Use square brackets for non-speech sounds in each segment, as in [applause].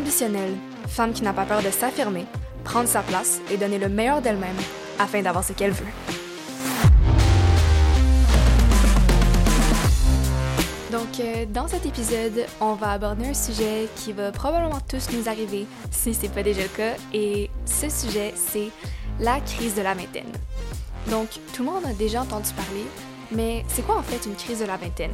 ambitionnelle, femme qui n'a pas peur de s'affirmer, prendre sa place et donner le meilleur d'elle-même afin d'avoir ce qu'elle veut. Donc, euh, dans cet épisode, on va aborder un sujet qui va probablement tous nous arriver, si c'est pas déjà le cas, et ce sujet, c'est la crise de la vingtaine. Donc, tout le monde a déjà entendu parler, mais c'est quoi en fait une crise de la vingtaine?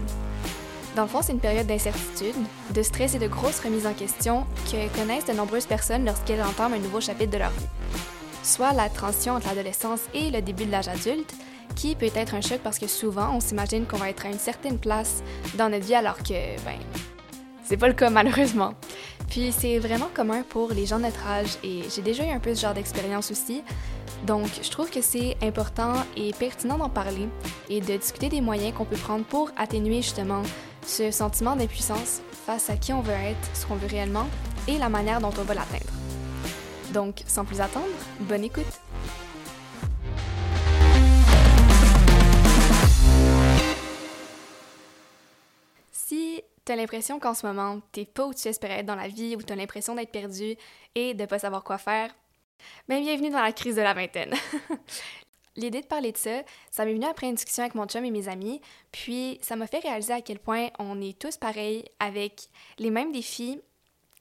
Dans le fond, c'est une période d'incertitude, de stress et de grosses remises en question que connaissent de nombreuses personnes lorsqu'elles entament un nouveau chapitre de leur vie. Soit la transition entre l'adolescence et le début de l'âge adulte, qui peut être un choc parce que souvent on s'imagine qu'on va être à une certaine place dans notre vie alors que, ben, c'est pas le cas malheureusement. Puis c'est vraiment commun pour les gens de notre âge et j'ai déjà eu un peu ce genre d'expérience aussi. Donc je trouve que c'est important et pertinent d'en parler et de discuter des moyens qu'on peut prendre pour atténuer justement ce sentiment d'impuissance face à qui on veut être, ce qu'on veut réellement et la manière dont on va l'atteindre. Donc sans plus attendre, bonne écoute! T'as l'impression qu'en ce moment, t'es pas où tu espérais être dans la vie, ou t'as l'impression d'être perdu et de pas savoir quoi faire. Ben, bienvenue dans la crise de la vingtaine. [laughs] L'idée de parler de ça, ça m'est venu après une discussion avec mon chum et mes amis, puis ça m'a fait réaliser à quel point on est tous pareils avec les mêmes défis,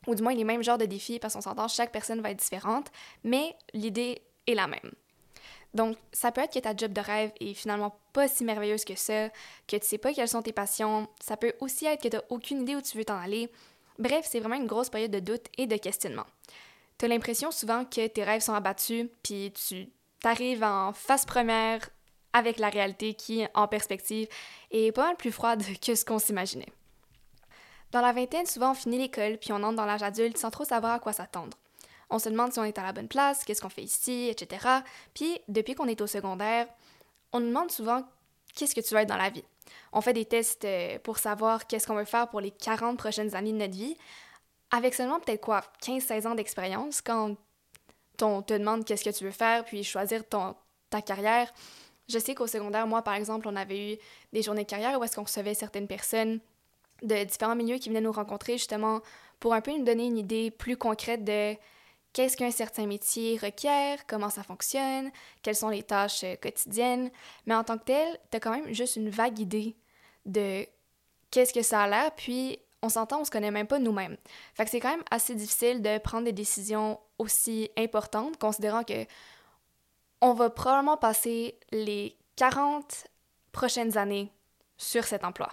ou du moins les mêmes genres de défis, parce qu'on s'entend, chaque personne va être différente, mais l'idée est la même. Donc, ça peut être que ta job de rêve est finalement pas si merveilleuse que ça, que tu sais pas quelles sont tes passions. Ça peut aussi être que tu aucune idée où tu veux t'en aller. Bref, c'est vraiment une grosse période de doute et de questionnement. Tu as l'impression souvent que tes rêves sont abattus, puis tu t'arrives en face première avec la réalité qui, en perspective, est pas mal plus froide que ce qu'on s'imaginait. Dans la vingtaine, souvent on finit l'école, puis on entre dans l'âge adulte sans trop savoir à quoi s'attendre. On se demande si on est à la bonne place, qu'est-ce qu'on fait ici, etc. Puis, depuis qu'on est au secondaire, on nous demande souvent qu'est-ce que tu veux être dans la vie. On fait des tests euh, pour savoir qu'est-ce qu'on veut faire pour les 40 prochaines années de notre vie, avec seulement peut-être quoi, 15-16 ans d'expérience, quand on te demande qu'est-ce que tu veux faire, puis choisir ton, ta carrière. Je sais qu'au secondaire, moi, par exemple, on avait eu des journées de carrière où est-ce qu'on recevait certaines personnes de différents milieux qui venaient nous rencontrer justement pour un peu nous donner une idée plus concrète de qu'est-ce qu'un certain métier requiert, comment ça fonctionne, quelles sont les tâches euh, quotidiennes. Mais en tant que tel, tu as quand même juste une vague idée de qu'est-ce que ça a l'air, puis on s'entend, on se connaît même pas nous-mêmes. Fait c'est quand même assez difficile de prendre des décisions aussi importantes, considérant que on va probablement passer les 40 prochaines années sur cet emploi.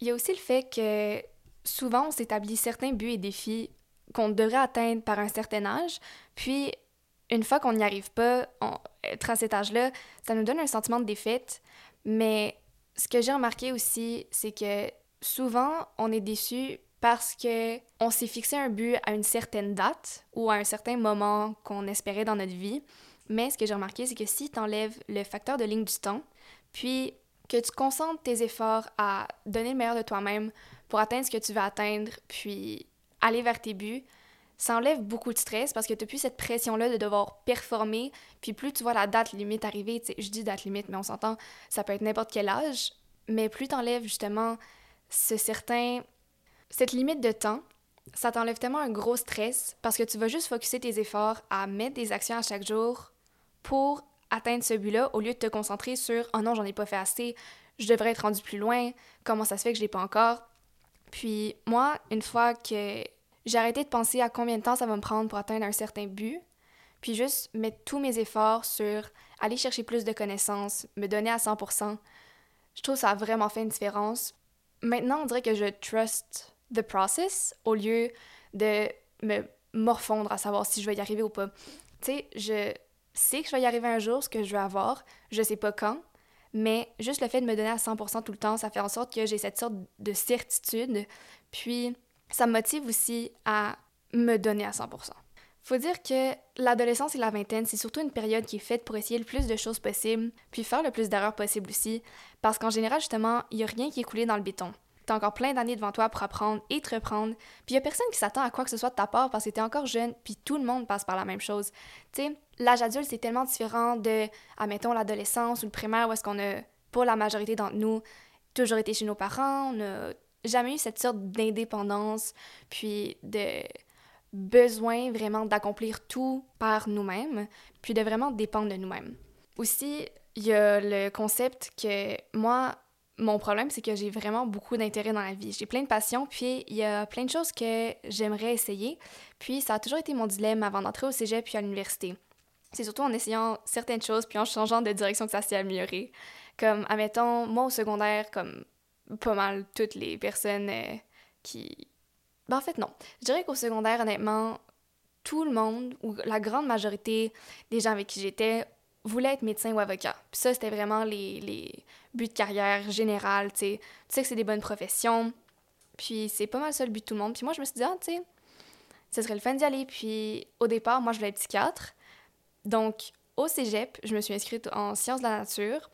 Il y a aussi le fait que souvent on s'établit certains buts et défis qu'on devrait atteindre par un certain âge. Puis, une fois qu'on n'y arrive pas, on, à cet âge-là, ça nous donne un sentiment de défaite. Mais ce que j'ai remarqué aussi, c'est que souvent, on est déçu parce que on s'est fixé un but à une certaine date ou à un certain moment qu'on espérait dans notre vie. Mais ce que j'ai remarqué, c'est que si tu enlèves le facteur de ligne du temps, puis que tu concentres tes efforts à donner le meilleur de toi-même pour atteindre ce que tu veux atteindre, puis aller vers tes buts, ça enlève beaucoup de stress parce que tu n'as plus cette pression-là de devoir performer. Puis plus tu vois la date limite arriver, je dis date limite, mais on s'entend, ça peut être n'importe quel âge, mais plus tu enlèves justement ce certain, cette limite de temps, ça t'enlève tellement un gros stress parce que tu vas juste focuser tes efforts à mettre des actions à chaque jour pour atteindre ce but-là au lieu de te concentrer sur oh non, j'en ai pas fait assez, je devrais être rendu plus loin, comment ça se fait que je l'ai pas encore. Puis moi, une fois que j'ai arrêté de penser à combien de temps ça va me prendre pour atteindre un certain but, puis juste mettre tous mes efforts sur aller chercher plus de connaissances, me donner à 100%, je trouve ça a vraiment fait une différence. Maintenant, on dirait que je trust the process au lieu de me morfondre à savoir si je vais y arriver ou pas. Tu sais, je sais que je vais y arriver un jour, ce que je veux avoir, je sais pas quand, mais juste le fait de me donner à 100% tout le temps, ça fait en sorte que j'ai cette sorte de certitude. Puis, ça me motive aussi à me donner à 100%. Faut dire que l'adolescence et la vingtaine, c'est surtout une période qui est faite pour essayer le plus de choses possibles, puis faire le plus d'erreurs possible aussi, parce qu'en général, justement, il n'y a rien qui est coulé dans le béton. T'as encore plein d'années devant toi pour apprendre et te reprendre, puis il a personne qui s'attend à quoi que ce soit de ta part parce que t'es encore jeune, puis tout le monde passe par la même chose. Tu sais, l'âge adulte, c'est tellement différent de, admettons, l'adolescence ou le primaire où est-ce qu'on a, pour la majorité d'entre nous, toujours été chez nos parents, on n'a jamais eu cette sorte d'indépendance, puis de besoin vraiment d'accomplir tout par nous-mêmes, puis de vraiment dépendre de nous-mêmes. Aussi, il y a le concept que moi, mon problème, c'est que j'ai vraiment beaucoup d'intérêt dans la vie. J'ai plein de passions, puis il y a plein de choses que j'aimerais essayer. Puis ça a toujours été mon dilemme avant d'entrer au cégep puis à l'université. C'est surtout en essayant certaines choses puis en changeant de direction que ça s'est amélioré. Comme, admettons, moi au secondaire, comme pas mal toutes les personnes euh, qui... Ben, en fait, non. Je dirais qu'au secondaire, honnêtement, tout le monde, ou la grande majorité des gens avec qui j'étais, voulaient être médecin ou avocat. Puis ça, c'était vraiment les, les buts de carrière général, tu sais. Tu sais que c'est des bonnes professions, puis c'est pas mal ça le but de tout le monde. Puis moi, je me suis dit, ah, tu sais, ce serait le fun d'y aller. Puis au départ, moi, je voulais être psychiatre. Donc, au cégep, je me suis inscrite en sciences de la nature.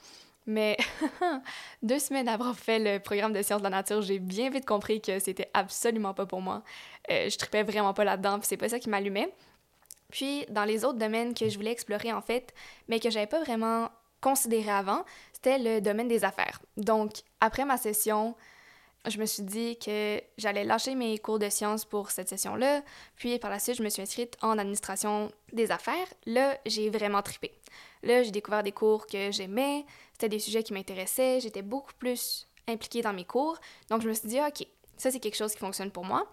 Mais [laughs] deux semaines avoir fait le programme de sciences de la nature, j'ai bien vite compris que c'était absolument pas pour moi. Euh, je tripais vraiment pas là-dedans, puis c'est pas ça qui m'allumait. Puis, dans les autres domaines que je voulais explorer, en fait, mais que j'avais pas vraiment considéré avant, c'était le domaine des affaires. Donc, après ma session, je me suis dit que j'allais lâcher mes cours de sciences pour cette session-là. Puis par la suite, je me suis inscrite en administration des affaires. Là, j'ai vraiment tripé. Là, j'ai découvert des cours que j'aimais, c'était des sujets qui m'intéressaient, j'étais beaucoup plus impliquée dans mes cours. Donc je me suis dit, OK, ça c'est quelque chose qui fonctionne pour moi.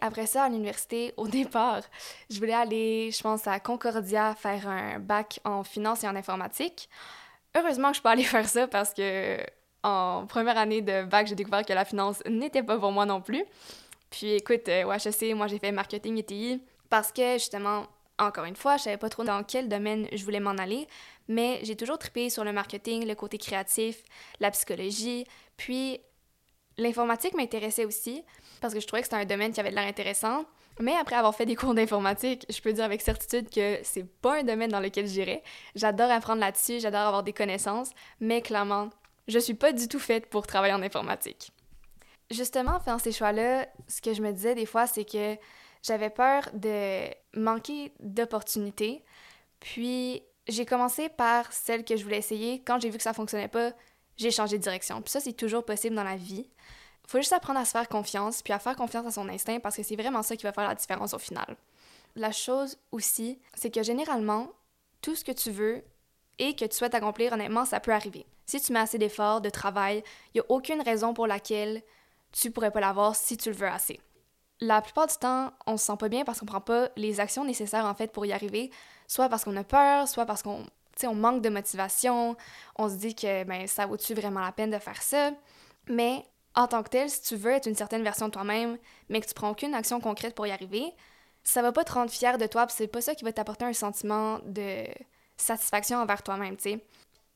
Après ça, à l'université, [laughs] au départ, je voulais aller, je pense, à Concordia faire un bac en finance et en informatique. Heureusement que je peux aller [laughs] faire ça parce que en première année de bac, j'ai découvert que la finance n'était pas pour moi non plus. Puis écoute, euh, au HEC, moi j'ai fait marketing et TI parce que justement, encore une fois, je savais pas trop dans quel domaine je voulais m'en aller, mais j'ai toujours trippé sur le marketing, le côté créatif, la psychologie, puis l'informatique m'intéressait aussi parce que je trouvais que c'était un domaine qui avait de l'air intéressant. Mais après avoir fait des cours d'informatique, je peux dire avec certitude que c'est pas un domaine dans lequel j'irais. J'adore apprendre là-dessus, j'adore avoir des connaissances, mais clairement, je suis pas du tout faite pour travailler en informatique. Justement, en faisant ces choix-là, ce que je me disais des fois, c'est que j'avais peur de manquer d'opportunités. Puis j'ai commencé par celle que je voulais essayer. Quand j'ai vu que ça fonctionnait pas, j'ai changé de direction. Puis ça, c'est toujours possible dans la vie. Faut juste apprendre à se faire confiance, puis à faire confiance à son instinct, parce que c'est vraiment ça qui va faire la différence au final. La chose aussi, c'est que généralement, tout ce que tu veux et que tu souhaites accomplir, honnêtement, ça peut arriver. Si tu mets assez d'efforts, de travail, il n'y a aucune raison pour laquelle tu pourrais pas l'avoir si tu le veux assez. La plupart du temps, on se sent pas bien parce qu'on prend pas les actions nécessaires en fait pour y arriver, soit parce qu'on a peur, soit parce qu'on on manque de motivation, on se dit que ben ça vaut-tu vraiment la peine de faire ça? Mais en tant que tel, si tu veux être une certaine version de toi-même, mais que tu prends aucune action concrète pour y arriver, ça va pas te rendre fier de toi, c'est pas ça qui va t'apporter un sentiment de satisfaction envers toi-même, tu sais.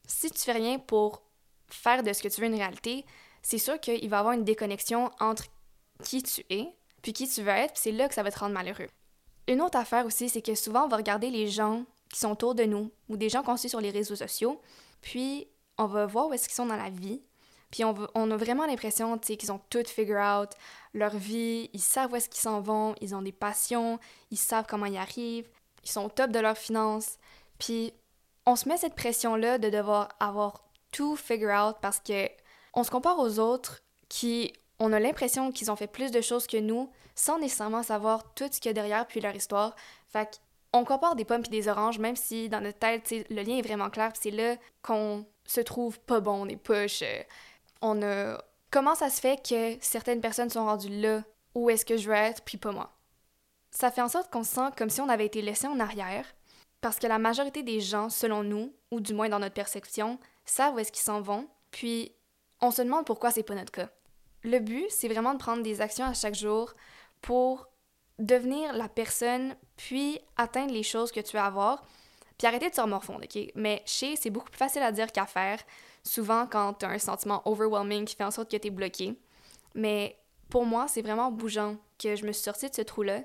Si tu fais rien pour faire de ce que tu veux une réalité, c'est sûr qu'il va y avoir une déconnexion entre qui tu es puis qui tu veux être, puis c'est là que ça va te rendre malheureux. Une autre affaire aussi, c'est que souvent on va regarder les gens qui sont autour de nous ou des gens qu'on suit sur les réseaux sociaux, puis on va voir où est-ce qu'ils sont dans la vie, puis on, a vraiment l'impression qu'ils ont tout figure out, leur vie, ils savent où est-ce qu'ils s'en vont, ils ont des passions, ils savent comment ils arrivent, ils sont au top de leurs finances, puis on se met cette pression-là de devoir avoir tout figure out parce que on se compare aux autres qui on a l'impression qu'ils ont fait plus de choses que nous sans nécessairement savoir tout ce qu'il y a derrière puis leur histoire. Fait on compare des pommes puis des oranges même si dans notre tête le lien est vraiment clair, c'est là qu'on se trouve pas bon, on est push. Euh, on a comment ça se fait que certaines personnes sont rendues là? Où est-ce que je veux être puis pas moi? Ça fait en sorte qu'on se sent comme si on avait été laissé en arrière parce que la majorité des gens, selon nous, ou du moins dans notre perception, savent où est-ce qu'ils s'en vont, puis on se demande pourquoi c'est pas notre cas. Le but, c'est vraiment de prendre des actions à chaque jour pour devenir la personne, puis atteindre les choses que tu veux avoir, puis arrêter de se remorfondre, OK? Mais chez, c'est beaucoup plus facile à dire qu'à faire, souvent quand tu as un sentiment overwhelming qui fait en sorte que tu es bloqué. Mais pour moi, c'est vraiment en bougeant que je me suis sortie de ce trou-là.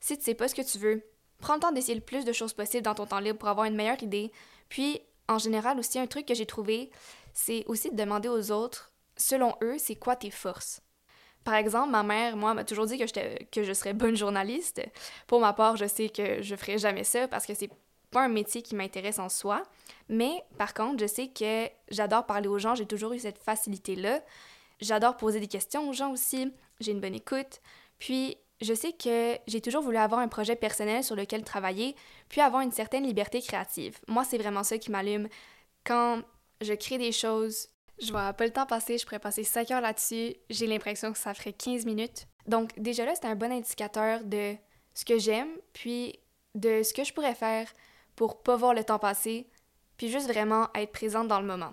Si tu sais pas ce que tu veux, Prends le temps d'essayer le plus de choses possibles dans ton temps libre pour avoir une meilleure idée. Puis, en général, aussi, un truc que j'ai trouvé, c'est aussi de demander aux autres, selon eux, c'est quoi tes forces? Par exemple, ma mère, moi, m'a toujours dit que, que je serais bonne journaliste. Pour ma part, je sais que je ferai jamais ça parce que c'est pas un métier qui m'intéresse en soi. Mais par contre, je sais que j'adore parler aux gens, j'ai toujours eu cette facilité-là. J'adore poser des questions aux gens aussi, j'ai une bonne écoute. Puis je sais que j'ai toujours voulu avoir un projet personnel sur lequel travailler, puis avoir une certaine liberté créative. Moi, c'est vraiment ça qui m'allume. Quand je crée des choses, je vois pas le temps passer, je pourrais passer 5 heures là-dessus, j'ai l'impression que ça ferait 15 minutes. Donc déjà là, c'est un bon indicateur de ce que j'aime, puis de ce que je pourrais faire pour pas voir le temps passer, puis juste vraiment être présente dans le moment.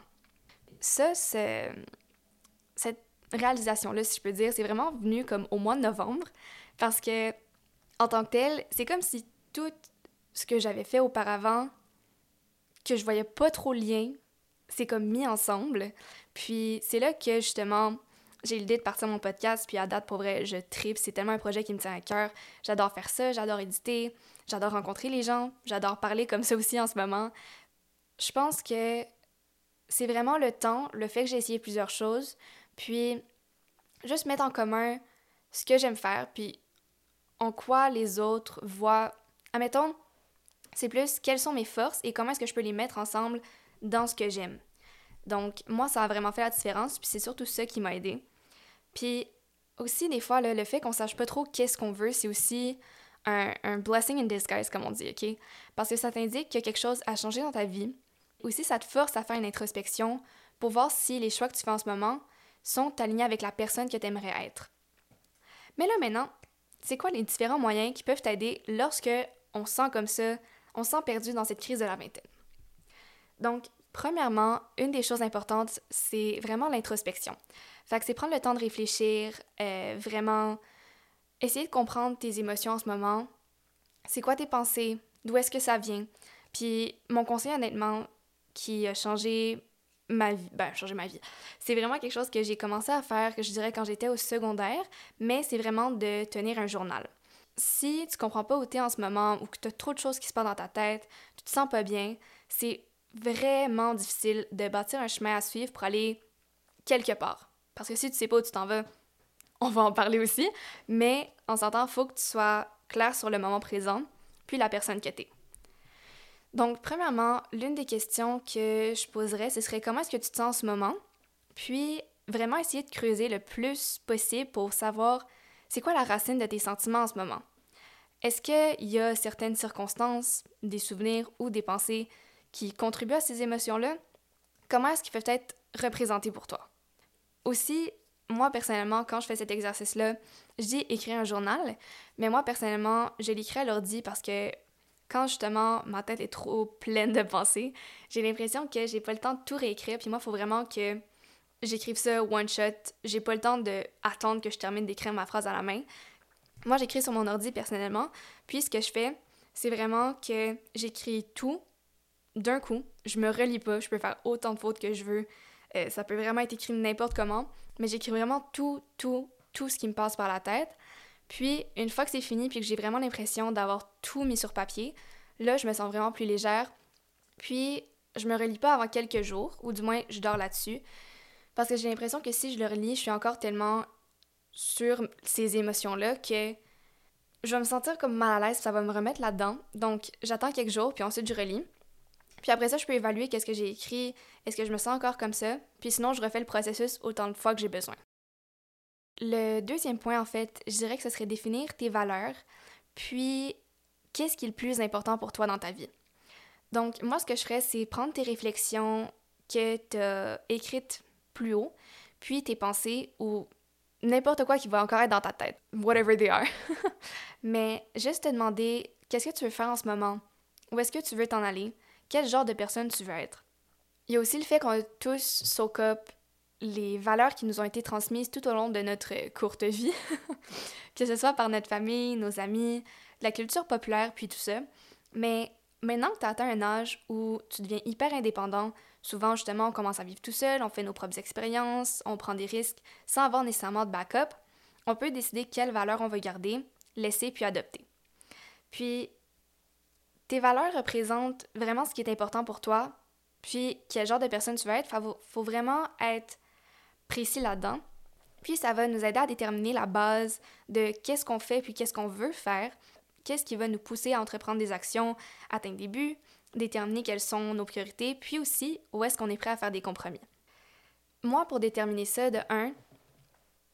Ça, cette réalisation-là, si je peux dire, c'est vraiment venu comme au mois de novembre, parce que en tant que tel, c'est comme si tout ce que j'avais fait auparavant, que je voyais pas trop lien, c'est comme mis ensemble. Puis c'est là que justement, j'ai l'idée de partir mon podcast, puis à date, pour vrai, je tripe. C'est tellement un projet qui me tient à cœur. J'adore faire ça, j'adore éditer, j'adore rencontrer les gens, j'adore parler comme ça aussi en ce moment. Je pense que c'est vraiment le temps, le fait que j'ai essayé plusieurs choses, puis juste mettre en commun ce que j'aime faire, puis en quoi les autres voient. Admettons, c'est plus quelles sont mes forces et comment est-ce que je peux les mettre ensemble dans ce que j'aime. Donc, moi, ça a vraiment fait la différence, puis c'est surtout ça qui m'a aidé. Puis aussi, des fois, le fait qu'on sache pas trop qu'est-ce qu'on veut, c'est aussi un, blessing in disguise, comme on dit, OK? Parce que ça t'indique que quelque chose a changé dans ta vie. Aussi, ça te force à faire une introspection pour voir si les choix que tu fais en ce moment sont alignés avec la personne que tu aimerais être. Mais là, maintenant, c'est quoi les différents moyens qui peuvent t'aider lorsque on sent comme ça, on sent perdu dans cette crise de la vingtaine? Donc, premièrement, une des choses importantes, c'est vraiment l'introspection. Fait que c'est prendre le temps de réfléchir, euh, vraiment essayer de comprendre tes émotions en ce moment. C'est quoi tes pensées? D'où est-ce que ça vient? Puis mon conseil, honnêtement, qui a changé ma vie, ben, changé ma vie. C'est vraiment quelque chose que j'ai commencé à faire, que je dirais quand j'étais au secondaire, mais c'est vraiment de tenir un journal. Si tu comprends pas où tu es en ce moment ou que tu as trop de choses qui se passent dans ta tête, tu te sens pas bien, c'est vraiment difficile de bâtir un chemin à suivre pour aller quelque part. Parce que si tu sais pas où tu t'en vas, [laughs] on va en parler aussi, mais en s'entend, il faut que tu sois clair sur le moment présent, puis la personne que tu es. Donc, premièrement, l'une des questions que je poserais, ce serait comment est-ce que tu te sens en ce moment? Puis, vraiment essayer de creuser le plus possible pour savoir c'est quoi la racine de tes sentiments en ce moment. Est-ce qu'il y a certaines circonstances, des souvenirs ou des pensées qui contribuent à ces émotions-là, comment est-ce qu'ils peuvent être représentés pour toi? Aussi, moi personnellement, quand je fais cet exercice-là, je dis écrire un journal, mais moi personnellement, je l'écris à l'ordi parce que quand justement ma tête est trop pleine de pensées, j'ai l'impression que j'ai pas le temps de tout réécrire, puis moi, il faut vraiment que j'écrive ça one shot. J'ai pas le temps d'attendre que je termine d'écrire ma phrase à la main. Moi, j'écris sur mon ordi personnellement, puis ce que je fais, c'est vraiment que j'écris tout d'un coup, je me relis pas, je peux faire autant de fautes que je veux. Euh, ça peut vraiment être écrit n'importe comment, mais j'écris vraiment tout, tout, tout ce qui me passe par la tête. Puis, une fois que c'est fini, puis que j'ai vraiment l'impression d'avoir tout mis sur papier, là, je me sens vraiment plus légère. Puis, je me relis pas avant quelques jours, ou du moins, je dors là-dessus. Parce que j'ai l'impression que si je le relis, je suis encore tellement sur ces émotions-là que je vais me sentir comme mal à l'aise, ça va me remettre là-dedans. Donc, j'attends quelques jours, puis ensuite, je relis. Puis après ça, je peux évaluer qu'est-ce que j'ai écrit, est-ce que je me sens encore comme ça, puis sinon, je refais le processus autant de fois que j'ai besoin. Le deuxième point, en fait, je dirais que ce serait définir tes valeurs, puis qu'est-ce qui est le plus important pour toi dans ta vie. Donc, moi, ce que je ferais, c'est prendre tes réflexions que tu as écrites plus haut, puis tes pensées ou n'importe quoi qui va encore être dans ta tête, whatever they are. [laughs] Mais juste te demander qu'est-ce que tu veux faire en ce moment, où est-ce que tu veux t'en aller, quel genre de personne tu veux être. Il y a aussi le fait qu'on a tous soak up les valeurs qui nous ont été transmises tout au long de notre courte vie, [laughs] que ce soit par notre famille, nos amis, la culture populaire, puis tout ça. Mais maintenant que tu as atteint un âge où tu deviens hyper indépendant, souvent justement on commence à vivre tout seul, on fait nos propres expériences, on prend des risques sans avoir nécessairement de backup, on peut décider quelles valeurs on veut garder, laisser puis adopter. Puis tes valeurs représentent vraiment ce qui est important pour toi, puis quel genre de personne tu veux être. Il faut vraiment être précis là-dedans. Puis ça va nous aider à déterminer la base de qu'est-ce qu'on fait puis qu'est-ce qu'on veut faire, qu'est-ce qui va nous pousser à entreprendre des actions, atteindre des buts, déterminer quelles sont nos priorités, puis aussi où est-ce qu'on est prêt à faire des compromis. Moi, pour déterminer ça, de un,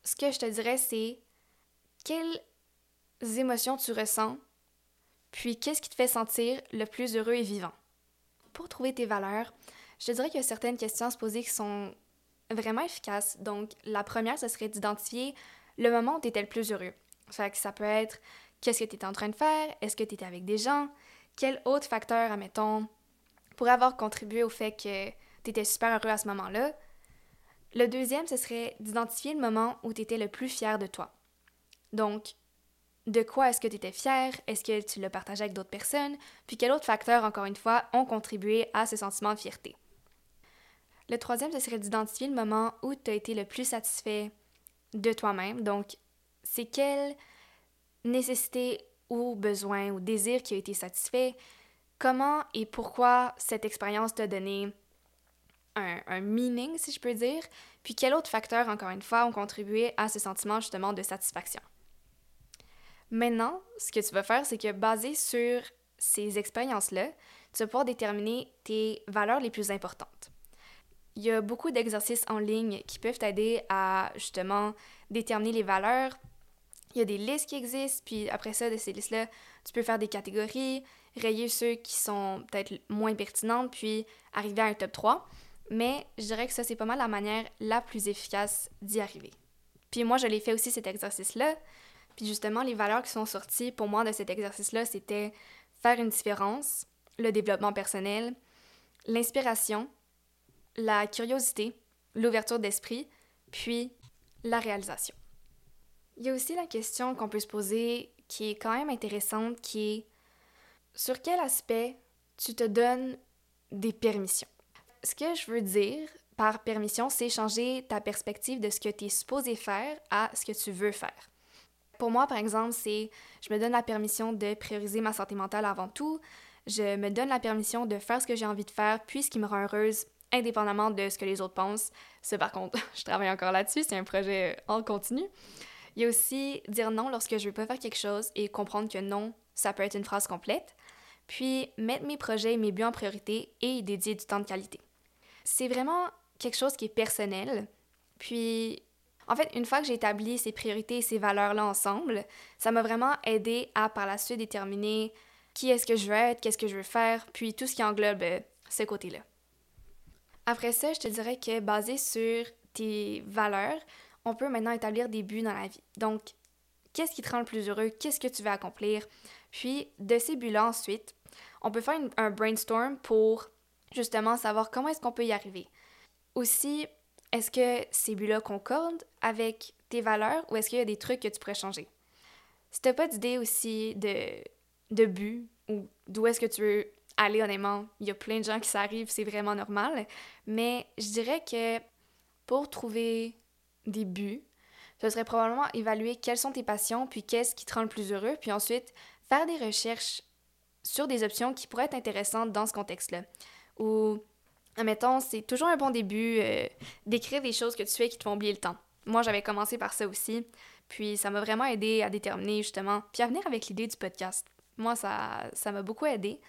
ce que je te dirais, c'est quelle émotions tu ressens, puis qu'est-ce qui te fait sentir le plus heureux et vivant? Pour trouver tes valeurs, je dirais qu'il y a certaines questions à se poser qui sont vraiment efficaces. Donc, la première, ce serait d'identifier le moment où tu étais le plus heureux. Fait que ça peut être qu'est-ce que tu étais en train de faire, est-ce que tu étais avec des gens, quel autre facteur, admettons, pourrait avoir contribué au fait que tu étais super heureux à ce moment-là? Le deuxième, ce serait d'identifier le moment où tu étais le plus fier de toi. Donc, de quoi est-ce que tu étais fier? Est-ce que tu l'as partagé avec d'autres personnes? Puis quels autres facteurs, encore une fois, ont contribué à ce sentiment de fierté? Le troisième, ce serait d'identifier le moment où tu as été le plus satisfait de toi-même. Donc, c'est quelle nécessité ou besoin ou désir qui a été satisfait? Comment et pourquoi cette expérience t'a donné un, un, meaning, si je peux dire? Puis quels autres facteurs, encore une fois, ont contribué à ce sentiment justement de satisfaction? Maintenant, ce que tu vas faire, c'est que basé sur ces expériences-là, tu vas pouvoir déterminer tes valeurs les plus importantes. Il y a beaucoup d'exercices en ligne qui peuvent t'aider à justement déterminer les valeurs. Il y a des listes qui existent, puis après ça, de ces listes-là, tu peux faire des catégories, rayer ceux qui sont peut-être moins pertinentes, puis arriver à un top 3. Mais je dirais que ça, c'est pas mal la manière la plus efficace d'y arriver. Puis moi, je l'ai fait aussi cet exercice-là. Puis justement, les valeurs qui sont sorties pour moi de cet exercice-là, c'était faire une différence, le développement personnel, l'inspiration, la curiosité, l'ouverture d'esprit, puis la réalisation. Il y a aussi la question qu'on peut se poser qui est quand même intéressante, qui est sur quel aspect tu te donnes des permissions. Ce que je veux dire par permission, c'est changer ta perspective de ce que tu es supposé faire à ce que tu veux faire. Pour moi, par exemple, c'est je me donne la permission de prioriser ma santé mentale avant tout. Je me donne la permission de faire ce que j'ai envie de faire, puis ce qui me rend heureuse, indépendamment de ce que les autres pensent. Ça, par contre, [laughs] je travaille encore là-dessus, c'est un projet en continu. Il y a aussi dire non lorsque je veux pas faire quelque chose et comprendre que non, ça peut être une phrase complète. Puis mettre mes projets et mes buts en priorité et dédier du temps de qualité. C'est vraiment quelque chose qui est personnel. Puis en fait, une fois que j'ai établi ces priorités et ces valeurs-là ensemble, ça m'a vraiment aidé à par la suite déterminer qui est-ce que je veux être, qu'est-ce que je veux faire, puis tout ce qui englobe euh, ce côté-là. Après ça, je te dirais que basé sur tes valeurs, on peut maintenant établir des buts dans la vie. Donc, qu'est-ce qui te rend le plus heureux, qu'est-ce que tu veux accomplir, puis de ces buts-là ensuite, on peut faire un brainstorm pour justement savoir comment est-ce qu'on peut y arriver. Aussi, est-ce que ces buts-là concordent avec tes valeurs ou est-ce qu'il y a des trucs que tu pourrais changer? Si t'as pas d'idée aussi de, but ou d'où est-ce que tu veux aller honnêtement, il y a plein de gens qui s'arrivent, c'est vraiment normal, mais je dirais que pour trouver des buts, ce serait probablement évaluer quelles sont tes passions, puis qu'est-ce qui te rend le plus heureux, puis ensuite faire des recherches sur des options qui pourraient être intéressantes dans ce contexte-là. Admettons, c'est toujours un bon début euh, d'écrire des choses que tu fais qui te font oublier le temps. Moi, j'avais commencé par ça aussi, puis ça m'a vraiment aidé à déterminer justement, puis à venir avec l'idée du podcast. Moi, ça ça m'a beaucoup aidé.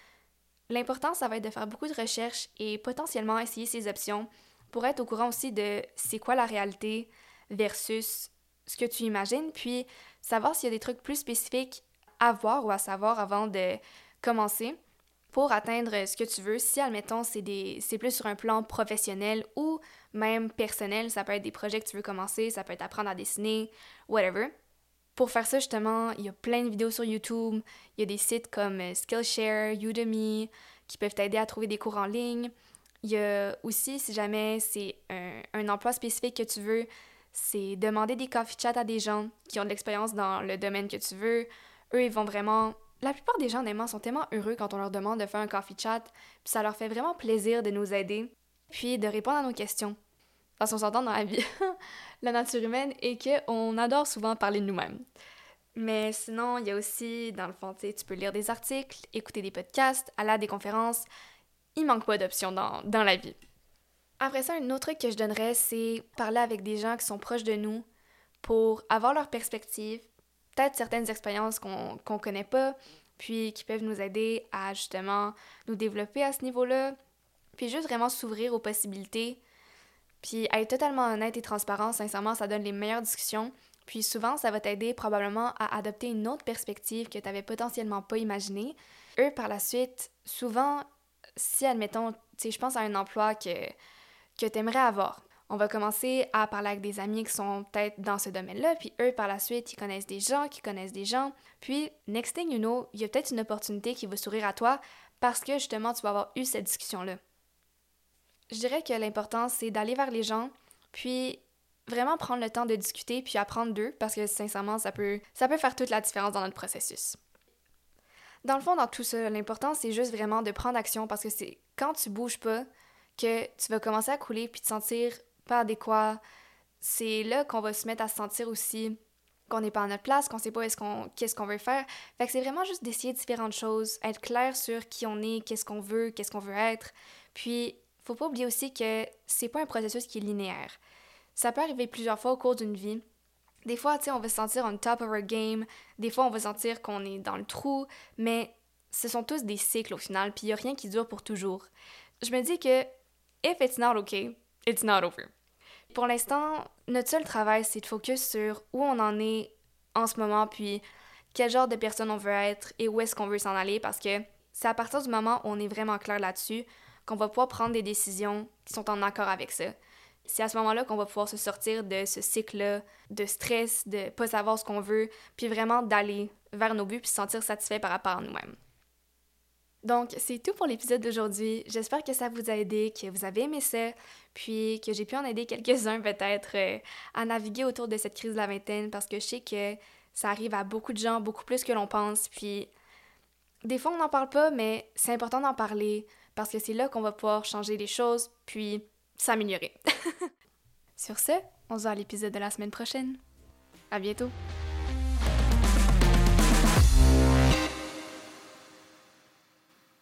L'important, ça va être de faire beaucoup de recherches et potentiellement essayer ces options pour être au courant aussi de c'est quoi la réalité versus ce que tu imagines, puis savoir s'il y a des trucs plus spécifiques à voir ou à savoir avant de commencer pour atteindre ce que tu veux. Si, admettons, c'est, des, c'est plus sur un plan professionnel ou même personnel, ça peut être des projets que tu veux commencer, ça peut être apprendre à dessiner, whatever. Pour faire ça, justement, il y a plein de vidéos sur YouTube, il y a des sites comme euh, Skillshare, Udemy, qui peuvent t'aider à trouver des cours en ligne. Il y a aussi, si jamais c'est un, un emploi spécifique que tu veux, c'est demander des coffee chats à des gens qui ont de l'expérience dans le domaine que tu veux. Eux, ils vont vraiment la plupart des gens, honnêtement, sont tellement heureux quand on leur demande de faire un coffee chat, puis ça leur fait vraiment plaisir de nous aider, puis de répondre à nos questions. Parce qu'on s'entend dans la vie, [laughs] la nature humaine, et qu'on adore souvent parler de nous-mêmes. Mais sinon, il y a aussi, dans le fond, tu peux lire des articles, écouter des podcasts, aller à des conférences. Il manque pas d'options dans, dans la vie. Après ça, un autre truc que je donnerais, c'est parler avec des gens qui sont proches de nous pour avoir leur perspective, peut-être certaines expériences qu'on ne connaît pas, puis qui peuvent nous aider à justement nous développer à ce niveau-là, puis juste vraiment s'ouvrir aux possibilités, puis être totalement honnête et transparent, sincèrement, ça donne les meilleures discussions, Puis souvent, ça va t'aider probablement à adopter une autre perspective que tu n'avais potentiellement pas imaginée. Eux, par la suite, souvent, si, admettons, tu sais, je pense à un emploi que, que tu aimerais avoir. On va commencer à parler avec des amis qui sont peut-être dans ce domaine-là, puis eux, par la suite, ils connaissent des gens qui connaissent des gens. Puis, next thing you know, il y a peut-être une opportunité qui va sourire à toi parce que justement, tu vas avoir eu cette discussion-là. Je dirais que l'important, c'est d'aller vers les gens, puis vraiment prendre le temps de discuter puis apprendre d'eux parce que sincèrement, ça peut, ça peut faire toute la différence dans notre processus. Dans le fond, dans tout ça, l'important, c'est juste vraiment de prendre action parce que c'est quand tu bouges pas que tu vas commencer à couler puis te sentir pas adéquat. C'est là qu'on va se mettre à se sentir aussi qu'on n'est pas à notre place, qu'on sait pas qu'est-ce qu'on veut faire. Fait que c'est vraiment juste d'essayer différentes choses, être clair sur qui on est, qu'est-ce qu'on veut, qu'est-ce qu'on veut être. Puis, faut pas oublier aussi que c'est pas un processus qui est linéaire. Ça peut arriver plusieurs fois au cours d'une vie. Des fois, tu on va se sentir on top of our game. Des fois, on va sentir qu'on est dans le trou. Mais ce sont tous des cycles au final, puis il n'y a rien qui dure pour toujours. Je me dis que if it's not okay, it's not over. Pour l'instant, notre seul travail, c'est de focus sur où on en est en ce moment, puis quel genre de personne on veut être et où est-ce qu'on veut s'en aller, parce que c'est à partir du moment où on est vraiment clair là-dessus qu'on va pouvoir prendre des décisions qui sont en accord avec ça c'est à ce moment-là qu'on va pouvoir se sortir de ce cycle-là de stress, de pas savoir ce qu'on veut, puis vraiment d'aller vers nos buts puis se sentir satisfait par rapport à nous-mêmes. Donc, c'est tout pour l'épisode d'aujourd'hui. J'espère que ça vous a aidé, que vous avez aimé ça, puis que j'ai pu en aider quelques-uns peut-être euh, à naviguer autour de cette crise de la vingtaine parce que je sais que ça arrive à beaucoup de gens, beaucoup plus que l'on pense. Puis, des fois, on n'en parle pas, mais c'est important d'en parler parce que c'est là qu'on va pouvoir changer les choses, puis s'améliorer. [laughs] Sur ce, on se voit à l'épisode de la semaine prochaine. À bientôt!